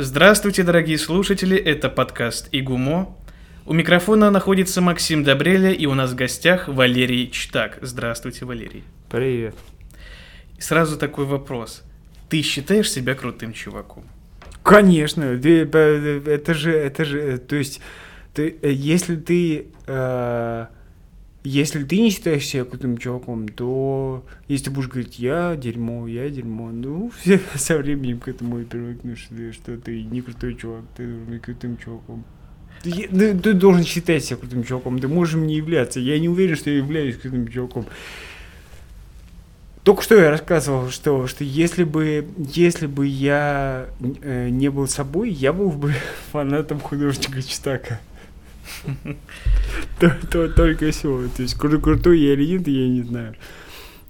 Здравствуйте, дорогие слушатели, это подкаст «Игумо». У микрофона находится Максим Добреля, и у нас в гостях Валерий Чтак. Здравствуйте, Валерий. Привет. Сразу такой вопрос. Ты считаешь себя крутым чуваком? Конечно, это же, это же, то есть, ты, если ты, э, если ты не считаешь себя крутым чуваком, то если ты будешь говорить, я дерьмо, я дерьмо, ну, все со временем к этому и привыкнешь, что ты не крутой чувак, ты должен быть крутым чуваком. Ты, ты, ты должен считать себя крутым чуваком, ты можешь им не являться. Я не уверен, что я являюсь крутым чуваком. Только что я рассказывал, что, что если бы, если бы я э, не был собой, я был бы фанатом художника Читака. то, то, только всего. То есть кру- крутой я или нет, я не знаю.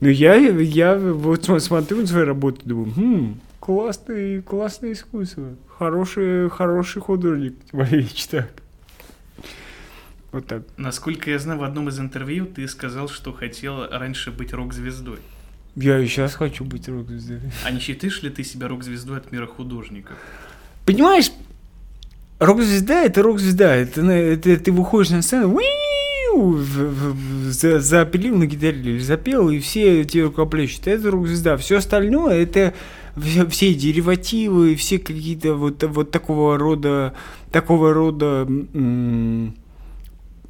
Но я, я вот смотрю на свои работы и думаю, хм, классный, классное искусство. Хороший, хороший художник Валерий Читак. Вот так. Насколько я знаю, в одном из интервью ты сказал, что хотел раньше быть рок-звездой. Я и сейчас хочу быть рок-звездой. А не считаешь ли ты себя рок-звездой от мира художников? Понимаешь, рок-звезда это рок-звезда. Это, это, ты выходишь на сцену, за, запилил на гитаре или запел, и все тебе рукоплещут. Это рок-звезда. Все остальное это все, все деривативы, все какие-то вот, вот такого рода, такого рода м-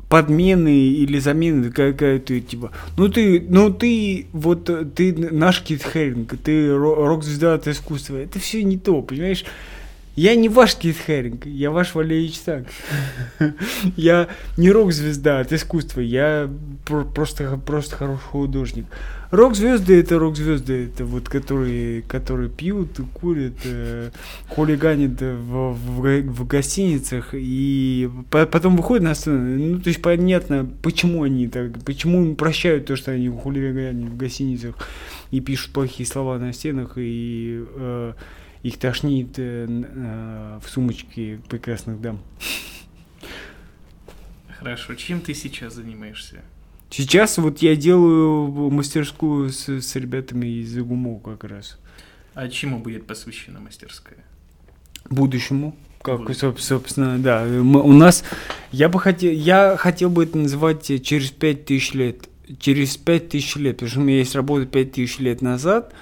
подмены или замены какая-то, типа, ну ты, ну ты, вот ты наш Кит Херинг, ты рок-звезда от искусства, это все не то, понимаешь? Я не ваш Кит Херинг, я ваш Валерий Чтак. я не рок-звезда от искусства, я просто, просто хороший художник. Рок-звезды это рок-звезды, это вот которые, которые пьют, курят, э, хулиганят в, в, в гостиницах и по, потом выходят на сцену. Ну, то есть понятно, почему они так, почему им прощают то, что они хулиганят в гостиницах и пишут плохие слова на стенах и э, их тошнит э, э, в сумочке прекрасных дам. Хорошо, чем ты сейчас занимаешься? Сейчас вот я делаю мастерскую с, с ребятами из ГУМО как раз. А чему будет посвящена мастерская? Будущему. Как, Будет. собственно, да. Мы, у нас, я бы хотел, я хотел бы это называть через пять тысяч лет. Через пять тысяч лет, потому что у меня есть работа пять тысяч лет назад,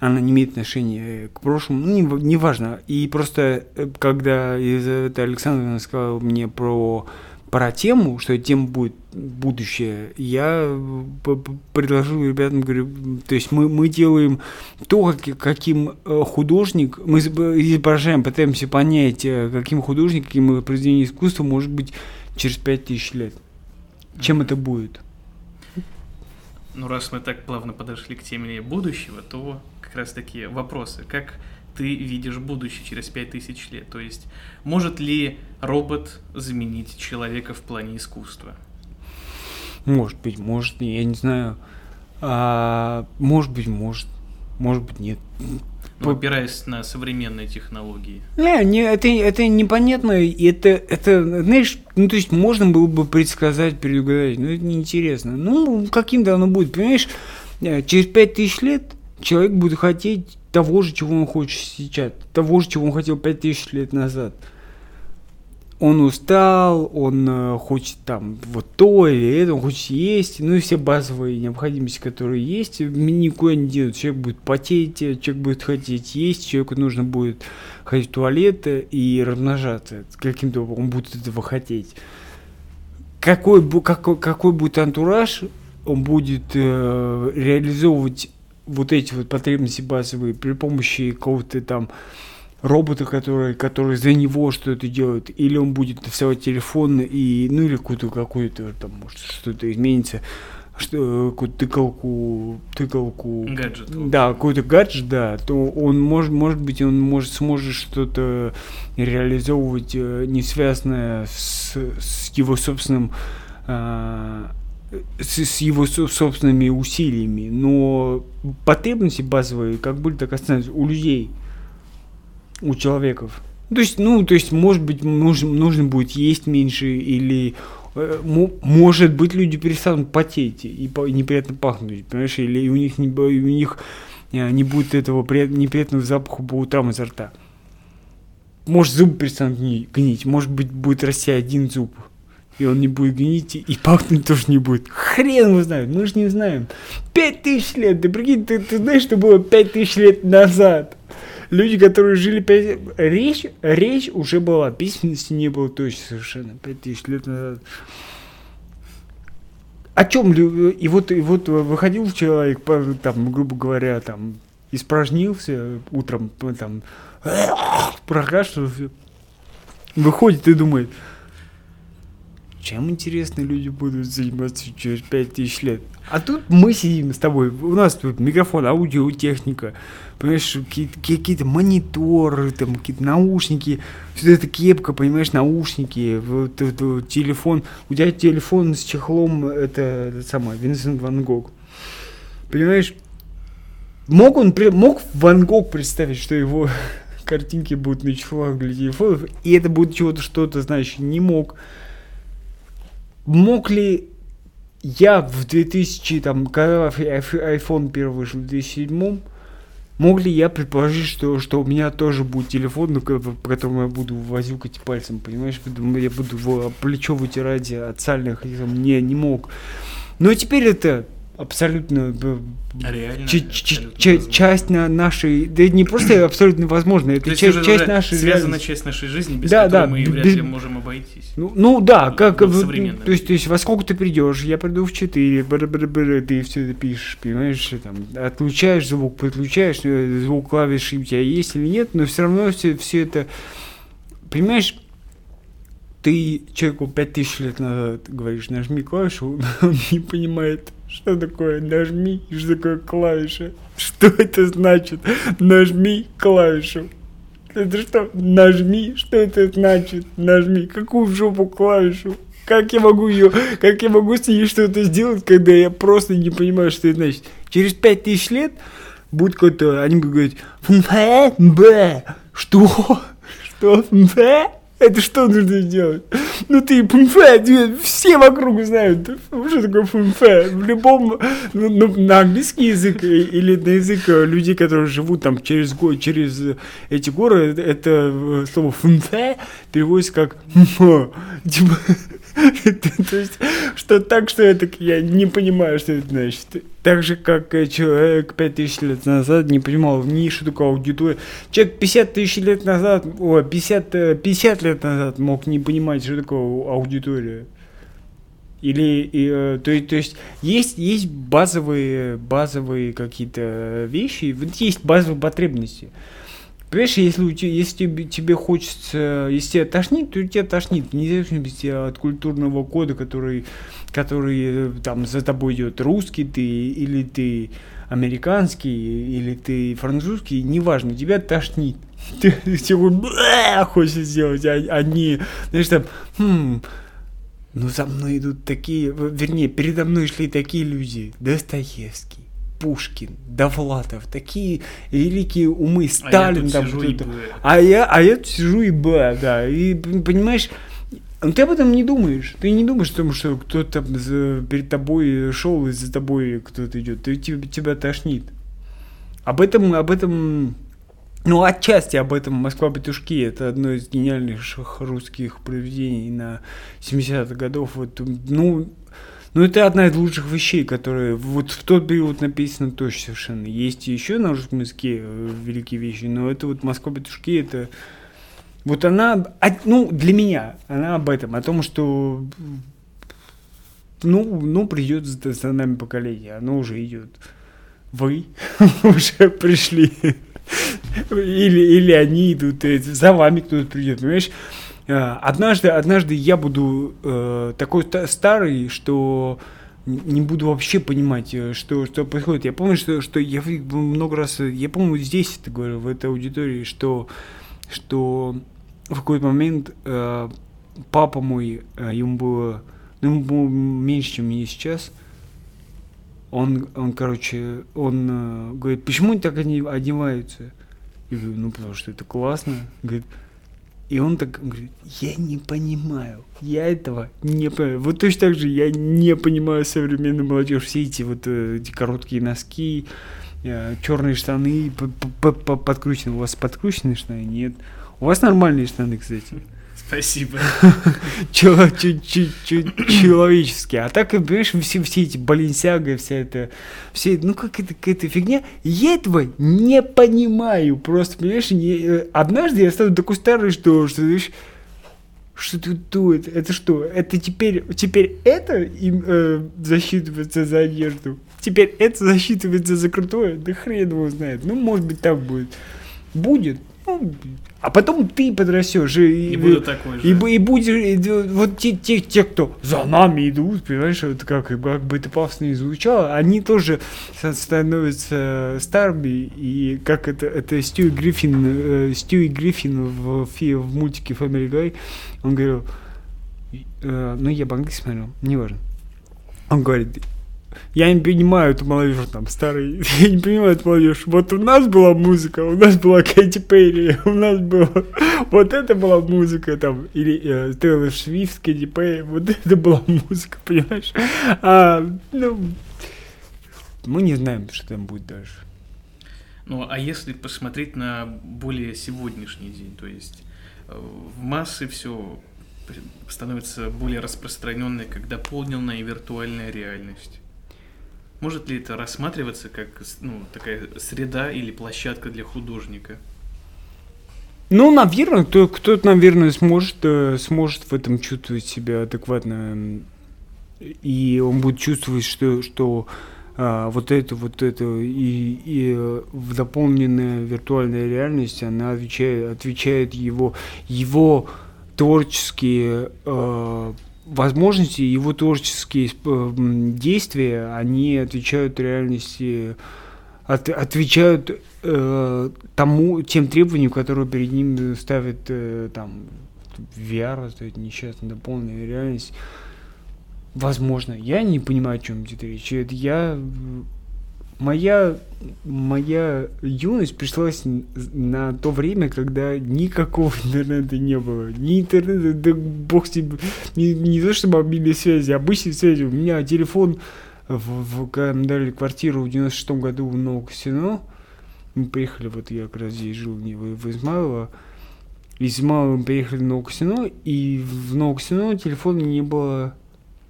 она не имеет отношения к прошлому, ну, не, не важно. И просто, э, когда Елизавета Александровна сказала мне про про тему, что тема будет будущее, я предложил ребятам, говорю, то есть мы, мы делаем то, как, каким э, художник, мы изображаем, пытаемся понять, э, каким художник, каким произведение искусства может быть через пять тысяч лет. Чем это будет? Ну, раз мы так плавно подошли к теме будущего, то как раз такие вопросы. Как ты видишь будущее через 5000 лет? То есть, может ли робот заменить человека в плане искусства? Может быть, может, я не знаю. А, может быть, может. Может быть, нет. Ну, опираясь на современные технологии. Не, не это, это непонятно. Это, это, знаешь, ну, то есть можно было бы предсказать, предугадать, но это неинтересно. Ну, каким-то оно будет, понимаешь? Э, через пять тысяч лет человек будет хотеть того же, чего он хочет сейчас, того же, чего он хотел 5000 лет назад. Он устал, он э, хочет там вот то или это, он хочет есть, ну и все базовые необходимости, которые есть, никуда не делают. Человек будет потеть, человек будет хотеть есть, человеку нужно будет ходить в туалет и размножаться. Каким-то он будет этого хотеть. Какой, какой, какой будет антураж, он будет э, реализовывать вот эти вот потребности базовые при помощи какого-то там робота, который, который за него что-то делает, или он будет доставать телефон и, ну или какую-то какую-то там может что-то изменится, что какую-то тыкалку, тыкалку, гаджет, да, какой-то гаджет, да, то он может, может быть, он может сможет что-то реализовывать э, не связанное с, с его собственным а, с, с его собственными усилиями, но потребности базовые как были, так останутся у людей, у человеков. То есть, ну, то есть, может быть, нужно, нужно будет есть меньше или э, может быть, люди перестанут потеть и неприятно пахнуть, понимаешь, или у них не, у них э, не будет этого неприятного запаха по утрам изо рта. может, зубы перестанут гни- гнить, может быть, будет расти один зуб, и он не будет гнить, и пахнуть тоже не будет. Хрен его знает, мы же не знаем. Пять тысяч лет, ты прикинь, ты, ты знаешь, что было пять тысяч лет назад? Люди, которые жили пять... Речь, речь уже была, письменности не было точно совершенно, пять тысяч лет назад. О чем? И вот, и вот выходил человек, там, грубо говоря, там, испражнился утром, там, прокашлялся, выходит и думает, чем интересно люди будут заниматься через пять тысяч лет. А тут мы сидим с тобой, у нас тут микрофон, аудиотехника, понимаешь, какие-то, какие-то мониторы, там, какие-то наушники, все это кепка, понимаешь, наушники, вот, вот, вот телефон. У тебя телефон с чехлом, это, это самое, Винсент Ван Гог. Понимаешь, мог он, мог Ван Гог представить, что его картинки будут на чехлах для телефонов, и это будет чего-то что-то, значит, не мог. Мог ли я в 2000, там, когда iPhone первый вышел в 2007, мог ли я предположить, что, что у меня тоже будет телефон, ну, по которому я буду возюкать пальцем, понимаешь? Я буду плечо вытирать от сальных, не, не мог. Но теперь это Реально. ч- ч- абсолютно ч- возможно. часть на нашей, да не просто абсолютно возможно, это То есть часть, часть нашей связана реальности. часть нашей жизни, без Да, которой да, мы б- вряд без- ли можем обойтись. Ну, ну да, как Ну, в то есть, то есть, во сколько ты придешь, я приду в 4, бр-бр-бр, ты все это пишешь, понимаешь, там, отключаешь звук, подключаешь, э, звук клавиши у тебя есть или нет, но все равно все, все это, понимаешь, ты человеку 5000 лет назад говоришь, нажми клавишу, он не понимает, что такое нажми, что такое клавиша, что это значит, нажми клавишу. Это что? Нажми, что это значит? Нажми. Какую в жопу клавишу? Как я могу ее, как я могу с ней что-то сделать, когда я просто не понимаю, что это значит? Через пять тысяч лет будет какой-то, они будут говорить, «Фнфэ, бэ». Что? Что? «Фнфэ»? Это что нужно сделать? Ну ты пунфе, ты- все вокруг знают, что такое пунфе. В любом, ну, ну, на английский язык или на язык э, людей, которые живут там через, через эти горы, это- э, слово пунфе переводится как. Типа, то есть, что так, что я так, я не понимаю, что это значит. Так же, как э, человек 5000 лет назад не понимал ни что такое. Человек 50 тысяч лет назад, о, 50, э, 50 лет назад мог не понимать, что такое аудитория. Или, и, э, то, то есть, есть, есть базовые, базовые какие-то вещи, вот есть базовые потребности. Понимаешь, если, у тебя, если тебе, тебе хочется, если тебя тошнит, то тебя тошнит, вне зависимости от культурного кода, который, который э, там за тобой идет, русский ты, или ты американский, или ты французский, неважно, тебя тошнит. Ты тебе хочется сделать, а, а не, знаешь, там, «Хм, ну за мной идут такие, вернее, передо мной шли такие люди, Достоевский, Пушкин, Довлатов, такие великие умы, А Сталин тут там сижу А я, а я тут сижу и ба, да. И понимаешь, ну, ты об этом не думаешь. Ты не думаешь о том, что кто-то перед тобой шел и за тобой кто-то идет. Ты, тебя, тебя тошнит. Об этом, об этом, ну, отчасти об этом Москва петушки. Это одно из гениальнейших русских произведений на 70-х годов. Вот, ну, ну, это одна из лучших вещей, которые вот в тот период написано точно совершенно. Есть еще на русском языке великие вещи, но это вот Москва петушки, это вот она, ну, для меня, она об этом, о том, что ну, ну придет за, за нами поколение, оно уже идет. Вы уже пришли. Или, или они идут, э, за вами кто-то придет, понимаешь? А, Однажды, однажды я буду э, такой ста- старый, что не буду вообще понимать, э, что, что происходит. Я помню, что, что я много раз, э, я помню здесь это говорил, в этой аудитории, что, что в какой-то момент э, папа мой, э, ему было, ну, ему было меньше, чем мне сейчас, он, он, короче, он э, говорит, почему они так одеваются? Я говорю, ну, потому что это классно. Говорит, и он так говорит, я не понимаю, я этого не понимаю. Вот точно так же я не понимаю современную молодежь, все эти вот э, эти короткие носки, черные штаны п- п- п- подкручены. У вас подкручены штаны? Нет. У вас нормальные штаны, кстати. Спасибо. Чело- чу- чу- чу- Человеческие. А так, понимаешь, все, все эти баленсяга, вся эта... Все, ну, как это какая-то фигня. Я этого не понимаю. Просто, понимаешь, не- э, однажды я стану такой старый, что, что знаешь, что тут дует? Это что? Это теперь, теперь это им э, засчитывается за одежду? Теперь это засчитывается за крутое? Да хрен его знает. Ну, может быть, так будет. Будет. Ну, а потом ты подрастешь. И, И буду такой же. и, и будешь, и вот те, те, те, кто за нами идут, понимаешь, вот как, как бы это пафосно не звучало, они тоже ста- становятся старыми, и как это, это Стюи Гриффин, э, Стюи Гриффин в, в мультике Family Guy, он говорил, э, ну я по-английски смотрел, неважно, он говорит, я не понимаю эту молодежь там старый, я не понимаю эту молодежь. Вот у нас была музыка, у нас была Кэти Перри, у нас была вот это была музыка там или э, Тейлор Свифт, Кэти Перри, вот это была музыка, понимаешь? А, ну, мы не знаем, что там будет дальше. Ну, а если посмотреть на более сегодняшний день, то есть э, в массы все становится более распространенной, как дополненная и виртуальная реальность. Может ли это рассматриваться как ну, такая среда или площадка для художника? Ну, наверное, кто, кто-то, наверное, сможет, э, сможет в этом чувствовать себя адекватно. И он будет чувствовать, что, что а, вот это, вот это и, и дополненная виртуальная реальность, она отвечает, отвечает его, его творческие э, возможности, его творческие действия, они отвечают реальности, от- отвечают э, тому, тем требованиям, которые перед ним ставит э, там VR, есть несчастная дополненная реальность. Возможно, я не понимаю, о чем идет речь. Это я моя моя юность пришлась на то время, когда никакого интернета не было. Ни интернета, да бог с ним, не, не то что мобильной связи, обычной связи. У меня телефон, в, в- когда мы дали квартиру в 96 году в Новокосино, мы приехали, вот я как раз здесь жил не в, в Измайлово, из Измайлова мы приехали в Новокосино, и в Новокосино телефона не было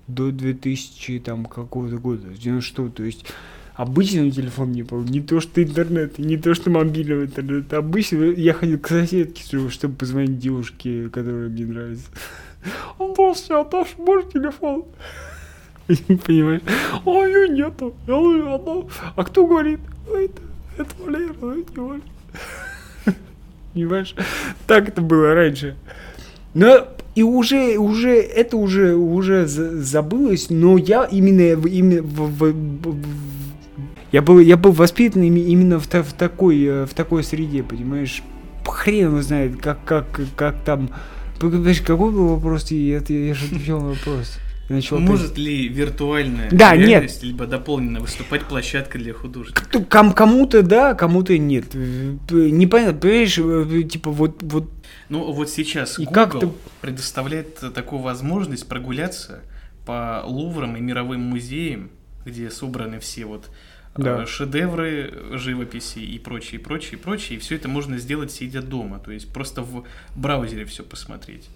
до 2000 там какого-то года, с 96 то есть обычный телефон не был, не то что интернет, не то что мобильный интернет, обычно я ходил к соседке, чтобы, позвонить девушке, которая мне нравится. Был все, отдашь, можешь телефон? Понимаешь? А ее нету. А кто говорит? «Ой, Это, это Валера, ну, это не Валера. Понимаешь? Так это было раньше. Но и уже, уже, это уже, уже за- забылось, но я именно, именно в- в- в- я был, я был воспитан именно в, в такой, э, в такой среде, понимаешь? Хрен его знает, как, как, как там, Понимаешь, какой был вопрос? Я, я, я же отвечал на вопрос. Начал Может ли виртуальная Да, нет. реальность, либо дополненная выступать площадкой для художника? Кто- ком- кому-то да, кому-то нет. Непонятно, понимаешь, э, типа вот, вот Ну, вот сейчас И Google как предоставляет такую возможность прогуляться по Луврам и мировым музеям, где собраны все вот Да. шедевры живописи и прочее, прочее, прочее. И все это можно сделать, сидя дома. То есть просто в браузере все посмотреть.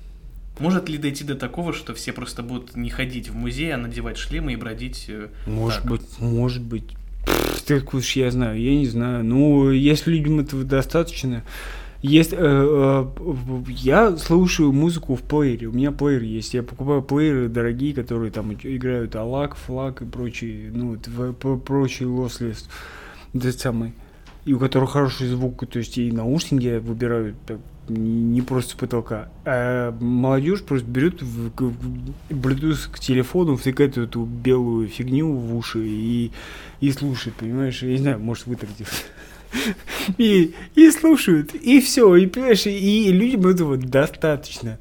Может ли дойти до такого, что все просто будут не ходить в музей, а надевать шлемы и бродить? э, Может так? быть, может быть. Пф, Так уж я знаю, я не знаю. Ну, если людям этого достаточно. Есть, э, э, я слушаю музыку в плеере. У меня плеер есть. Я покупаю плееры дорогие, которые там играют Алак, Флаг и прочие, ну, прочие лослес. Этот самый. И у которых хороший звук, то есть и наушники я выбираю не просто с потолка. А молодежь просто берет в, в- Bluetooth к телефону, втыкает эту белую фигню в уши и, и слушает, понимаешь? Я не знаю, может вы так делаете. И, и слушают, и все, и понимаешь, и, и людям этого достаточно.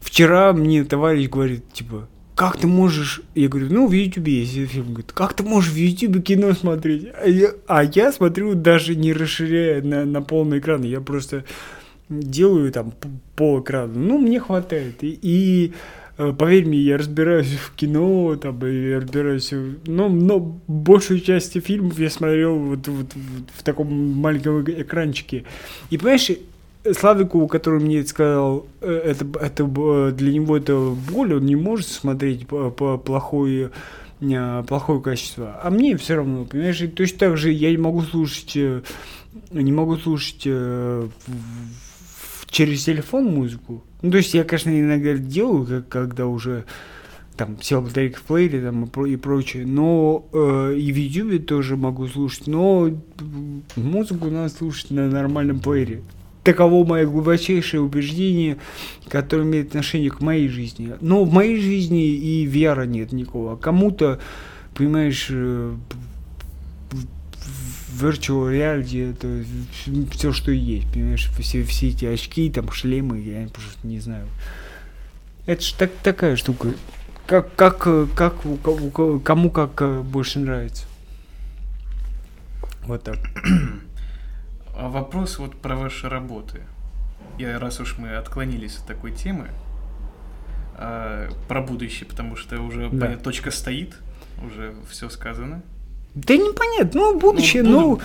Вчера мне товарищ говорит, типа, как ты можешь... Я говорю, ну, в Ютубе есть фильм. Говорит, как ты можешь в Ютубе кино смотреть? А я, а я смотрю, даже не расширяя на, на полный экран. Я просто делаю там пол экрана. Ну, мне хватает. И, и, поверь мне, я разбираюсь в кино, там, и разбираюсь... Но, но большую часть фильмов я смотрел вот, вот- вот в таком маленьком эк- экранчике. И, понимаешь, Славику, который мне сказал, э, это, это для него это боль, он не может смотреть по, по плохое, э, плохое качество. А мне все равно, понимаешь, точно так же я не могу слушать, э, не могу слушать э, через телефон музыку. Ну, то есть я, конечно, иногда делаю, как, когда уже там батарейка в плеере там, и, про- и прочее, но э, и в Ютубе тоже могу слушать, но музыку надо слушать на нормальном плеере. Таково мое глубочайшее убеждение, которое имеет отношение к моей жизни. Но в моей жизни и VR нет никакого. А Кому-то, понимаешь, э, virtual reality это все, что есть, понимаешь, все, все эти очки, там, шлемы, я просто не знаю. Это ж так, такая штука. Как, как, как у ко- у ко- кому как э, больше нравится. Вот так. А вопрос вот про ваши работы. Я, раз уж мы отклонились от такой темы, а, про будущее, потому что уже Да. понятно, точка стоит, уже все сказано. Да непонятно, ну будущее, буду- ну, вот,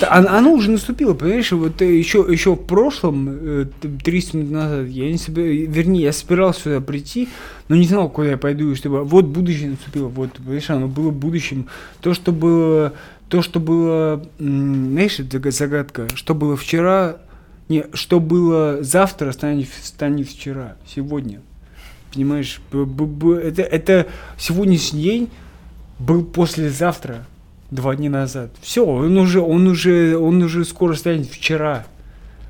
будущее. оно, оно уже наступило, понимаешь, вот э, еще, еще в прошлом, э, т- 30 минут назад, я не собирался, вернее, я собирался сюда прийти, но не знал, куда я пойду, и чтобы, вот будущее наступило, вот, понимаешь, оно было будущим, то, что было, то, что было, знаешь, это загадка, что было вчера, не, что было завтра, станет, станет вчера, сегодня, понимаешь, это, это сегодняшний день был послезавтра, два дня назад. Все, он уже, он уже, он уже скоро станет вчера.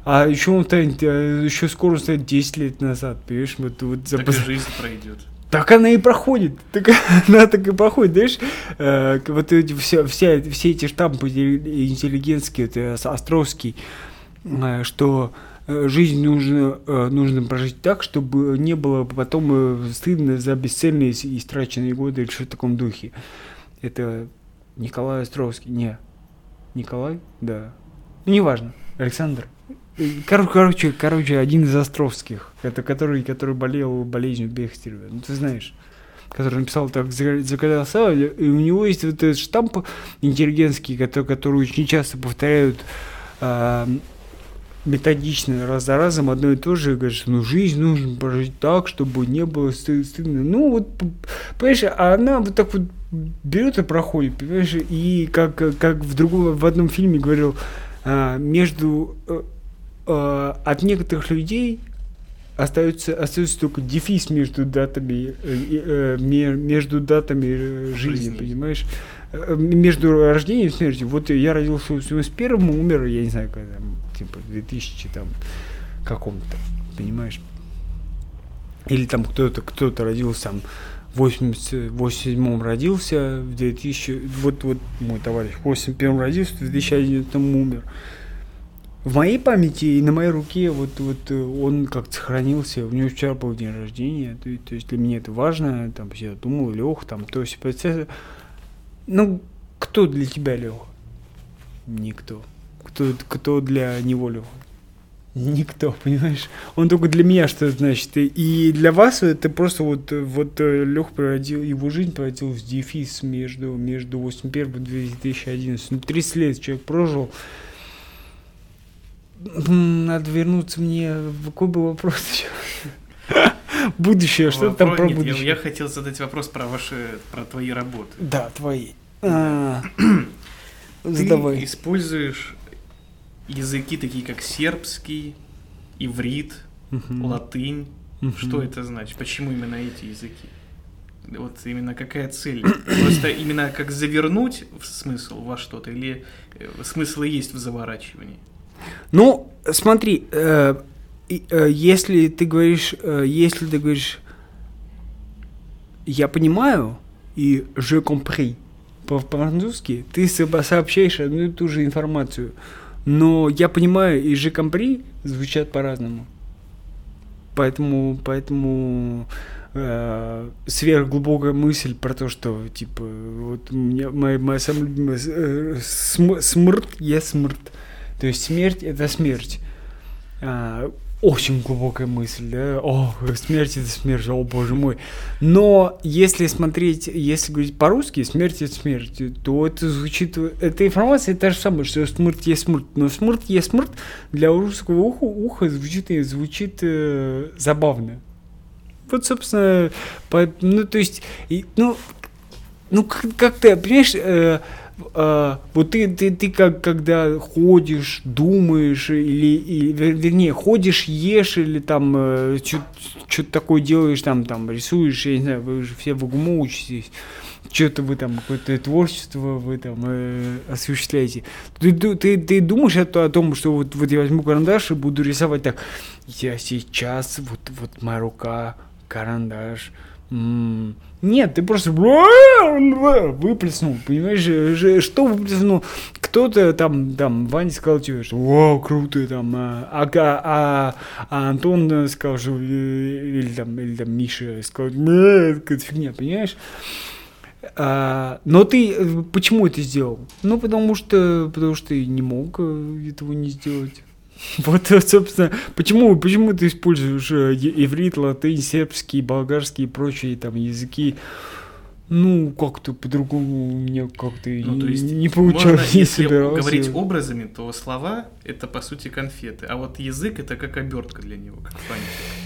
А еще он станет, э, еще скоро станет 10 лет назад, понимаешь, вот, вот за Так и жизнь пройдет. так она и проходит. Так она так и проходит, знаешь, э, вот эти все, все, все эти штампы интелли- интеллигентские, это Ос- Островский, э, что э, жизнь нужно, э, нужно прожить так, чтобы не было потом э, стыдно за бесцельные истраченные годы или что-то в таком духе. Это Николай Островский. Не. Николай? Да. Ну, неважно. Александр. Э, Кор- Короче, короче, один из Островских, это который, который болел болезнью Бехтерева. Ну, ты знаешь который написал так закалял Савва, и у него есть вот этот штамп интеллигентский, который, который очень часто повторяют а, методично раз за разом одно и то же, говорит, что ну жизнь нужно прожить так, чтобы не было сты- стыдно. Ну вот, понимаешь, а она вот так вот берет и проходит, понимаешь, и как, как в другом, в одном фильме говорил, а, между э, э, от некоторых людей остается, остается только дефис между датами, э, между датами жизни, Жизни. понимаешь? Между рождением и смертью. Вот я родился в 81-м, умер, я не знаю, когда там, типа, в 2000 там, каком-то, понимаешь? Или там кто-то, кто-то родился там в 87-м родился, в 2000, вот, вот мой товарищ, в 81-м родился, в 2011 умер. В моей памяти и на моей руке вот, вот э, он как-то сохранился, у него вчера был день рождения, то, то есть для меня это важно, там я думал, Лех, там, то есть. Ну, кто для тебя Леха? Никто. Кто, кто для него Леха? Никто, понимаешь? Он только для меня что значит. И- для вас это просто вот, э, вот Лех проводил, его жизнь проводил в дефис между, между 81 и 2011. Ну, 30 лет человек прожил. Надо вернуться мне. Какой был вопрос еще? Будущее, что Вопрос- там про нет, будущее? Я, хотел задать вопрос про ваши, про твои работы. Да, твои. А, Ты используешь языки такие, как сербский, иврит, Мгм. латынь. Мгм. Что это значит? Почему именно эти языки? Вот именно какая цель? Просто именно как завернуть в смысл во что-то или э, смысл и есть в заворачивании? Ну, смотри, э, э, если ты говоришь, э, если ты говоришь, я понимаю и je compris по- по-французски, ты со- сообщаешь одну и ту же информацию, но я понимаю и compris звучат по-разному. Поэтому, поэтому э, сверхглубокая мысль про то, что типа вот у меня моя, моя самая любимая э, см- смрт, я смрт. То есть смерть это смерть. А, очень глубокая мысль, да, о, смерть это смерть, о боже мой. Но если смотреть, если говорить по-русски, смерть это смерть, то это звучит, эта информация та же самая, что смерть есть смерть, но смерть есть смерть для русского уха, уха звучит, звучит э, забавно. Вот, собственно, по, ну, то есть, и, ну, ну, как, как ты, понимаешь, э, э, вот ты, ты, ты как, когда ходишь, думаешь, или, и, вернее, ходишь, ешь, или там э, что-то такое делаешь, там, там, рисуешь, я не знаю, вы же все в УГМУ учитесь, что-то вы там, какое-то творчество вы там э, осуществляете. Ты, ты, ты думаешь о, о том, что вот, вот я возьму карандаш и буду рисовать так, я сейчас, вот, вот моя рука, карандаш, нет, ты просто выплеснул, понимаешь, что выплеснул? Кто-то там, там, Ваня сказал тебе, что вау, круто, там, а, а, а, а Антон сказал, что, э, или там, или там Миша сказал, какая-то фигня, понимаешь? А, но ты э, почему это сделал? Ну, потому что, потому что ты не мог э, этого не сделать. Вот, собственно, почему, почему ты используешь э, иврит, латынь, сербский, болгарский и прочие там языки? Ну, как-то по-другому мне как-то ну, то есть не получалось. Можно, если говорить образами, то слова — это, по сути, конфеты, а вот язык — это как обертка для него, как фантик.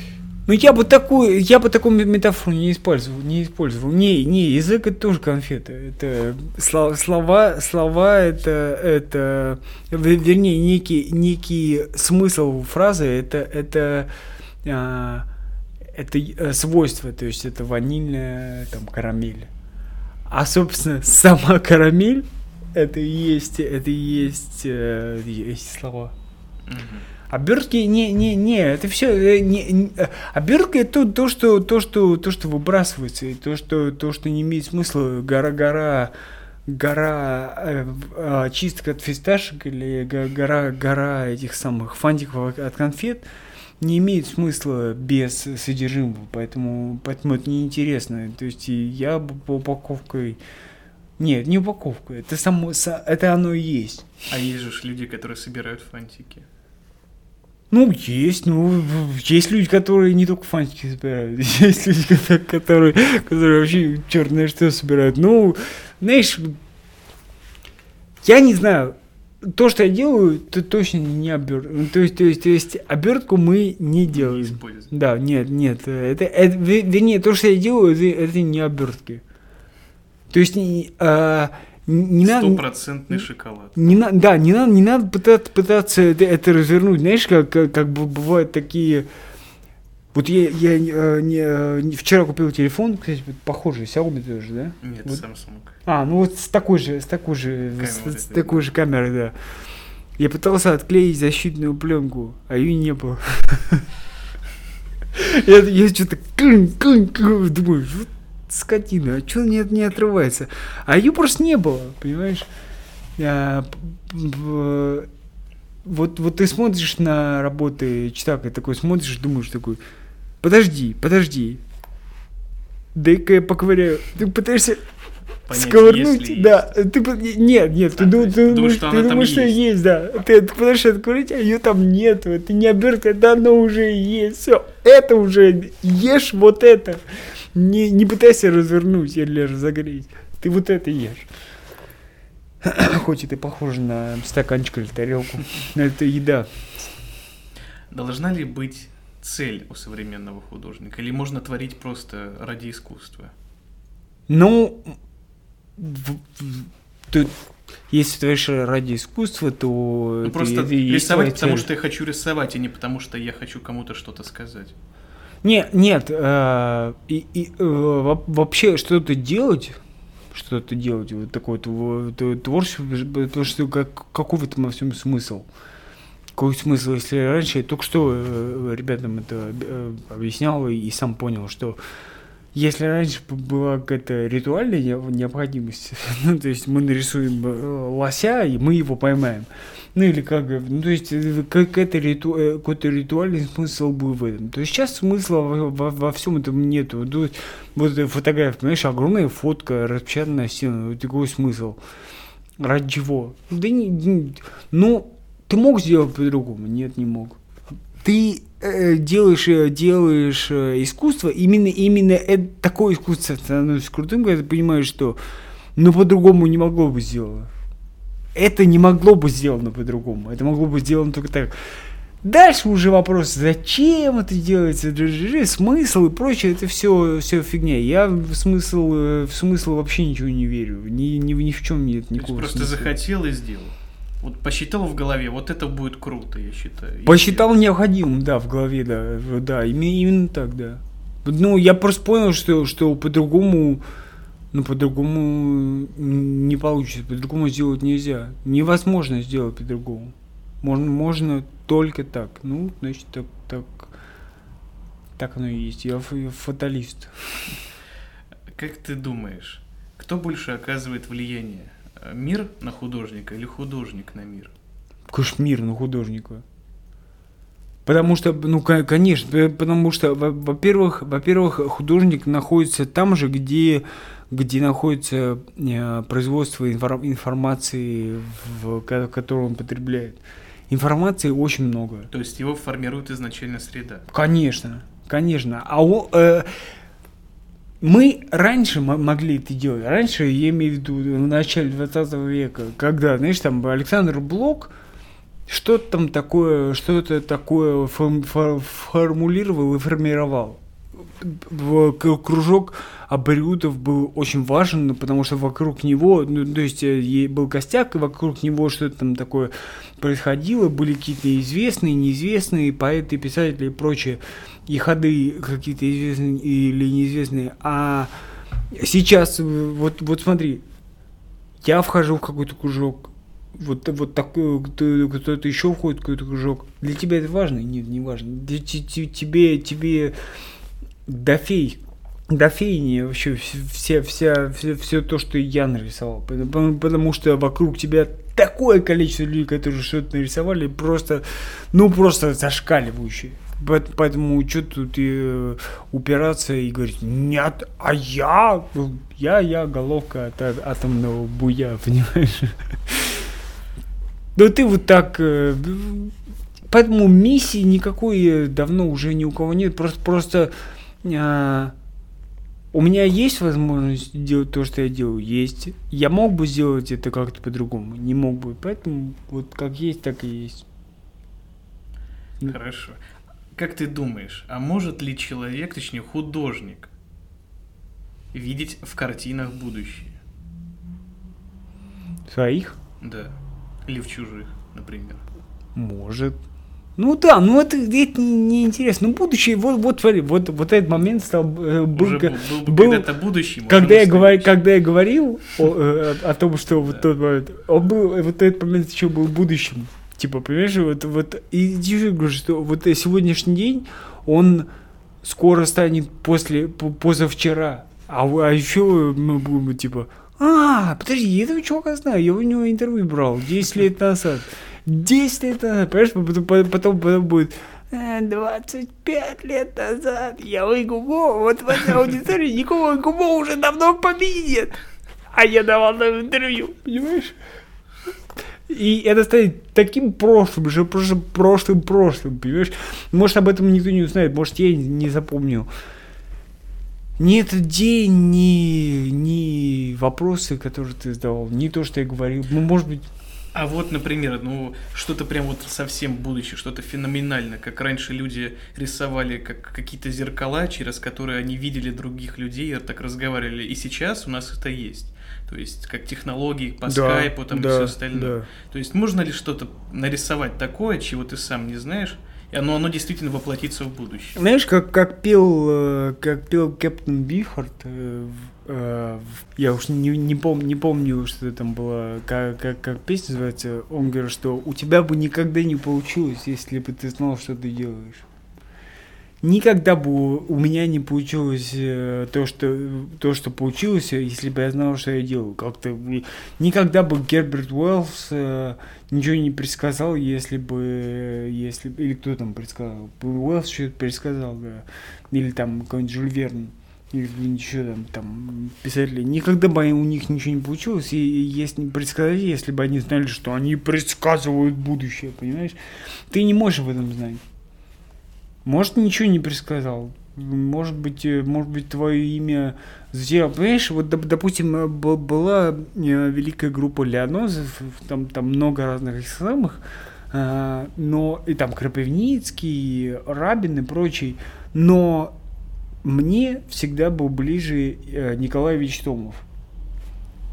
Ну я бы такую, я бы такую метафору не использовал, не использовал. Не, не, язык это тоже конфеты. Это слова, слова это, это, вернее, некий, некий смысл фразы, это, это, а, это свойство, то есть это ванильная там карамель. А собственно сама карамель это и есть, это и есть, э, есть слова. Mm-hmm. Обертки не, не, не, это все э, не, не обертка это то, что то, что то, что выбрасывается, и то, что то, что не имеет смысла, гора, гора, гора э, э, чисток от фисташек или гора, гора этих самых фантиков от конфет не имеет смысла без содержимого, поэтому, поэтому это неинтересно. То есть я по упаковкой нет, не упаковка, это само, это оно и есть. А есть же люди, которые собирают фантики. Ну, есть, ну, есть люди, которые не только фантики собирают, есть люди, которые, которые вообще черное что собирают. Ну, знаешь, я не знаю, то, что я делаю, то точно не обертка. Ну, то есть, то есть, то есть, обертку мы не делаем. Не да, нет, нет. Это, это, вернее, то, что я делаю, это, это не обертки. То есть, а, не Стопроцентный шоколад. Не на, да, не надо, не надо пытаться, пытаться это, это развернуть. Знаешь, как, как, как бы бывают такие... Вот я, я э, не, э, не, вчера купил телефон, кстати, похожий, Xiaomi тоже, да? Нет, вот. Samsung. А, ну вот с такой же, с такой же, с, с такой же камерой, да. Я пытался отклеить защитную пленку, а ее не было. Я, я что-то думаю, скотина, а что нет, не отрывается? А ее просто не было, понимаешь? А, вот, вот ты смотришь на работы читака, такой смотришь, думаешь такой, подожди, подожди, дай-ка я поковыряю. Ты пытаешься Понять, сковырнуть, да, есть. ты нет, нет, а, ты, ты, ты думаешь, что, ты думаешь, что есть. есть, да, ты пытаешься открыть, а ее там нет, это не обертка, это оно уже есть, все, это уже ешь вот это. Не, не пытайся развернуть или разогреть. Ты вот это ешь. Хоть это похоже на стаканчик или тарелку. Но это еда. Должна ли быть цель у современного художника? Или можно творить просто ради искусства? Ну, ты, если ты творишь ради искусства, то... Ну, просто ты, рисовать, потому что я хочу рисовать, а не потому что я хочу кому-то что-то сказать. Не, нет, э, и, и, э, вообще что-то делать, что-то делать, вот такое вот, творчество, потому что как, какой в этом во всем смысл? Какой смысл, если раньше, я только что э, ребятам это э, объяснял и, и сам понял, что если раньше была какая-то ритуальная необходимость, ну, то есть мы нарисуем э, лося, и мы его поймаем, ну или как, ну то есть э, какой-то риту, э, какой-то ритуальный смысл был в этом. То есть сейчас смысла во, во, во всем этом нету. Вот, вот эта фотография, понимаешь, огромная фотка, распечатанная стена, вот такой смысл. Ради чего? Да не, не, ну, ты мог сделать по-другому? Нет, не мог. ты э, делаешь, э, делаешь э, искусство, именно, именно это, такое искусство становится крутым, когда ты понимаешь, что ну по-другому не могло быть сделано. Это не могло быть сделано по-другому. Это могло быть сделано только так. Дальше уже вопрос, зачем это делается, смысл и прочее, это все, все фигня. Я в смысл, в смысл вообще ничего не верю. Ни, ни, ни в чем нет никакого Просто смысла. захотел и сделал. Вот посчитал в голове, вот это будет круто, я считаю. Посчитал необходимым, да, в голове, да, да, именно, именно так, да. Ну, я просто понял, что, что по-другому, ну, по-другому не получится, по-другому сделать нельзя. Невозможно сделать по-другому. Можно, можно только так. Ну, значит, так, так, так оно и есть. Я, фаталист. Как ты думаешь, кто больше оказывает влияние? Мир на художника или художник на мир? Конечно, мир на художника. Потому что, ну, конечно, потому что, во-первых, во-первых, художник находится там же, где, где находится э, производство информации, в, которую он потребляет. Информации очень много. То есть его формирует изначально среда. Конечно, конечно. А у, э, мы раньше могли это делать. Раньше, я имею в виду, в начале 20 века, когда, знаешь, там Александр Блок что-то там такое, что-то такое форм, формулировал и формировал. Кружок абориутов был очень важен, потому что вокруг него, ну, то есть э, был костяк, и вокруг него что-то там такое происходило, были какие-то известные, неизвестные поэты, писатели и прочее и ходы какие-то известные или неизвестные, а сейчас, вот, вот смотри, я вхожу в какой-то кружок, вот, вот такой, кто-то еще входит в какой-то кружок. Для тебя это важно? Нет, не важно. Тебе, тебе до фей, до фейни вообще вся, вся, все, все то, что я нарисовал. Потому, потому что вокруг тебя такое количество людей, которые что-то нарисовали, просто, ну, просто зашкаливающие. Поэтому что тут и упираться и говорить, нет, а я, я, я головка от атомного буя, понимаешь? Ну ты вот так, э, поэтому миссии никакой давно уже ни у кого нет, просто, просто а, у меня есть возможность делать то, что я делаю, есть. Я мог бы сделать это как-то по-другому, не мог бы, поэтому вот как есть, так и есть. Хорошо. Как ты думаешь, а может ли человек, точнее художник, видеть в картинах будущее? Своих? Да. Или в чужих, например. Может. Ну да, ну это, это неинтересно. Не ну будущее, вот, вот вот, вот этот момент стал э, был, Уже был, был, был когда-то будущий. Когда я, говор, когда я говорил о, э, о, о том, что вот тот момент, он был, вот этот момент еще был будущим. Типа, понимаешь, вот, вот, и я говорю, что вот сегодняшний день, он скоро станет после, позавчера. А, а еще мы будем, типа, а, подожди, я этого чувака знаю, я у него интервью брал 10 лет назад. 10 лет назад, понимаешь, потом, потом, потом будет 25 лет назад я Губо, вот в этой аудитории никого Губо уже давно победит. А я давал нам интервью, понимаешь? И это станет таким прошлым, же просто прошлым прошлым, понимаешь? Может, об этом никто не узнает, может, я не запомнил. Ни этот день, ни, ни вопросы, которые ты задавал, ни то, что я говорил. Ну, может быть... А вот, например, ну, что-то прям вот совсем будущее, что-то феноменальное, как раньше люди рисовали как какие-то зеркала, через которые они видели других людей, так разговаривали. И сейчас у нас это есть. То есть, как технологии по да, скайпу там да, и все остальное. Да. То есть, можно ли что-то нарисовать такое, чего ты сам не знаешь, и оно, действительно воплотится в будущее. Знаешь, как, как пел, э, как пел Кэптон Бифорд, э, э, я уж не, не, пом, не помню, что там было, как, как, как песня называется, он говорит, что у тебя бы никогда не получилось, если бы ты знал, что ты делаешь никогда бы у меня не получилось э, то, что, то, что получилось, если бы я знал, что я делаю. Как-то никогда бы Герберт Уэллс э, ничего не предсказал, если бы, если или кто там предсказал, Уэллс что-то предсказал, да, или там какой-нибудь Жюль Верн или еще там, там писатели, никогда бы у них ничего не получилось, и если предсказать, если бы они знали, что они предсказывают будущее, понимаешь? Ты не можешь в этом знать. Может, ничего не предсказал. Может быть, э, может быть, твое имя затерял. Понимаешь, вот, допустим, э, была э, великая группа Леонозов, там, там много разных самых, но и там Кропивницкий, Рабин и прочий, но мне всегда был ближе Николай Ильич Томов.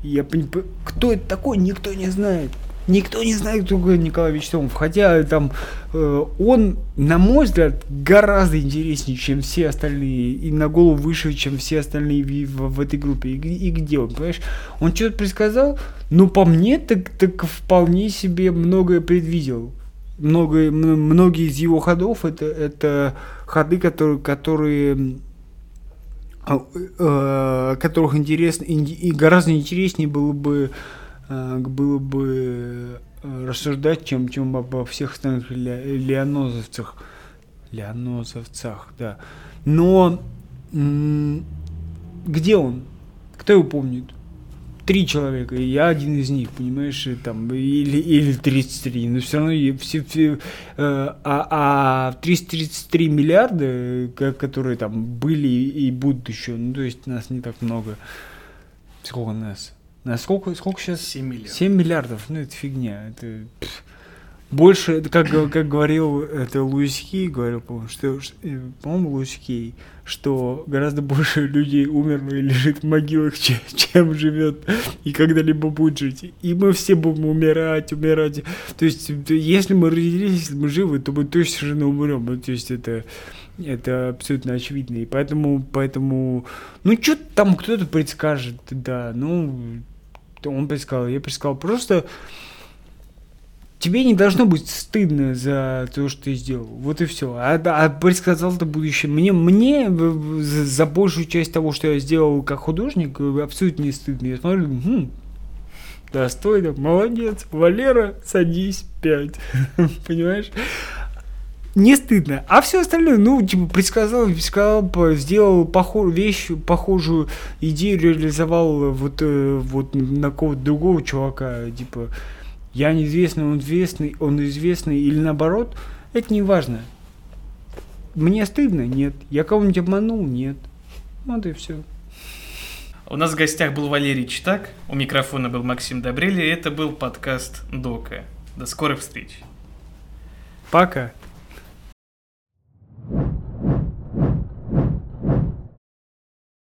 Я понимаю, кто это такой, никто не знает. Никто не знает, кто такой Николай Вячеславов. Хотя там э, он, на мой взгляд, гораздо интереснее, чем все остальные. И на голову выше, чем все остальные в, в, в этой группе. И, и где он, понимаешь? Он что-то предсказал, но по мне так, так вполне себе многое предвидел. Многое, многие из его ходов это, это ходы, которые, которые э, э, которых интересно и гораздо интереснее было бы было бы э, рассуждать, чем, чем обо всех остальных леонозовцах. Леонозовцах, да. Но где он? Кто его помнит? Три человека, и я один из них, понимаешь, там, или, или 33, но все равно все, все, э, а, а 333 миллиарда, которые там были и будут еще, ну, то есть нас не так много. Сколько нас? На сколько, сколько сейчас? 7 миллиардов. 7 миллиардов, ну это фигня. Это больше, как, как говорил это Луис Кей, говорил, по-моему, что, э, по-моему, Луис Кей, что гораздо больше людей умерло и лежит в могилах, чем, чем живет и когда-либо будет жить. И мы все будем умирать, умирать. То есть, если мы родились, если мы живы, то мы точно совершенно умрем. Ну, то есть, это это абсолютно очевидно. И поэтому, поэтому, ну, что там кто-то предскажет, да, ну, он предсказал, я предсказал. Просто тебе не должно быть стыдно за то, что ты сделал. Вот и все. А, а предсказал это будущее. Мне, мне за большую часть того, что я сделал как художник, абсолютно не стыдно. Я смотрю, хм, достойно, молодец, Валера, садись, пять. Понимаешь? Не стыдно. А все остальное, ну, типа, предсказал, предсказал, сделал похожую вещь, похожую идею реализовал вот, э, вот на кого-то другого чувака, типа, я неизвестный, он известный, он известный, или наоборот, это не важно. Мне стыдно? Нет. Я кого-нибудь обманул? Нет. Вот и все. У нас в гостях был Валерий Читак, у микрофона был Максим Добрели, и это был подкаст Дока. До скорых встреч. Пока.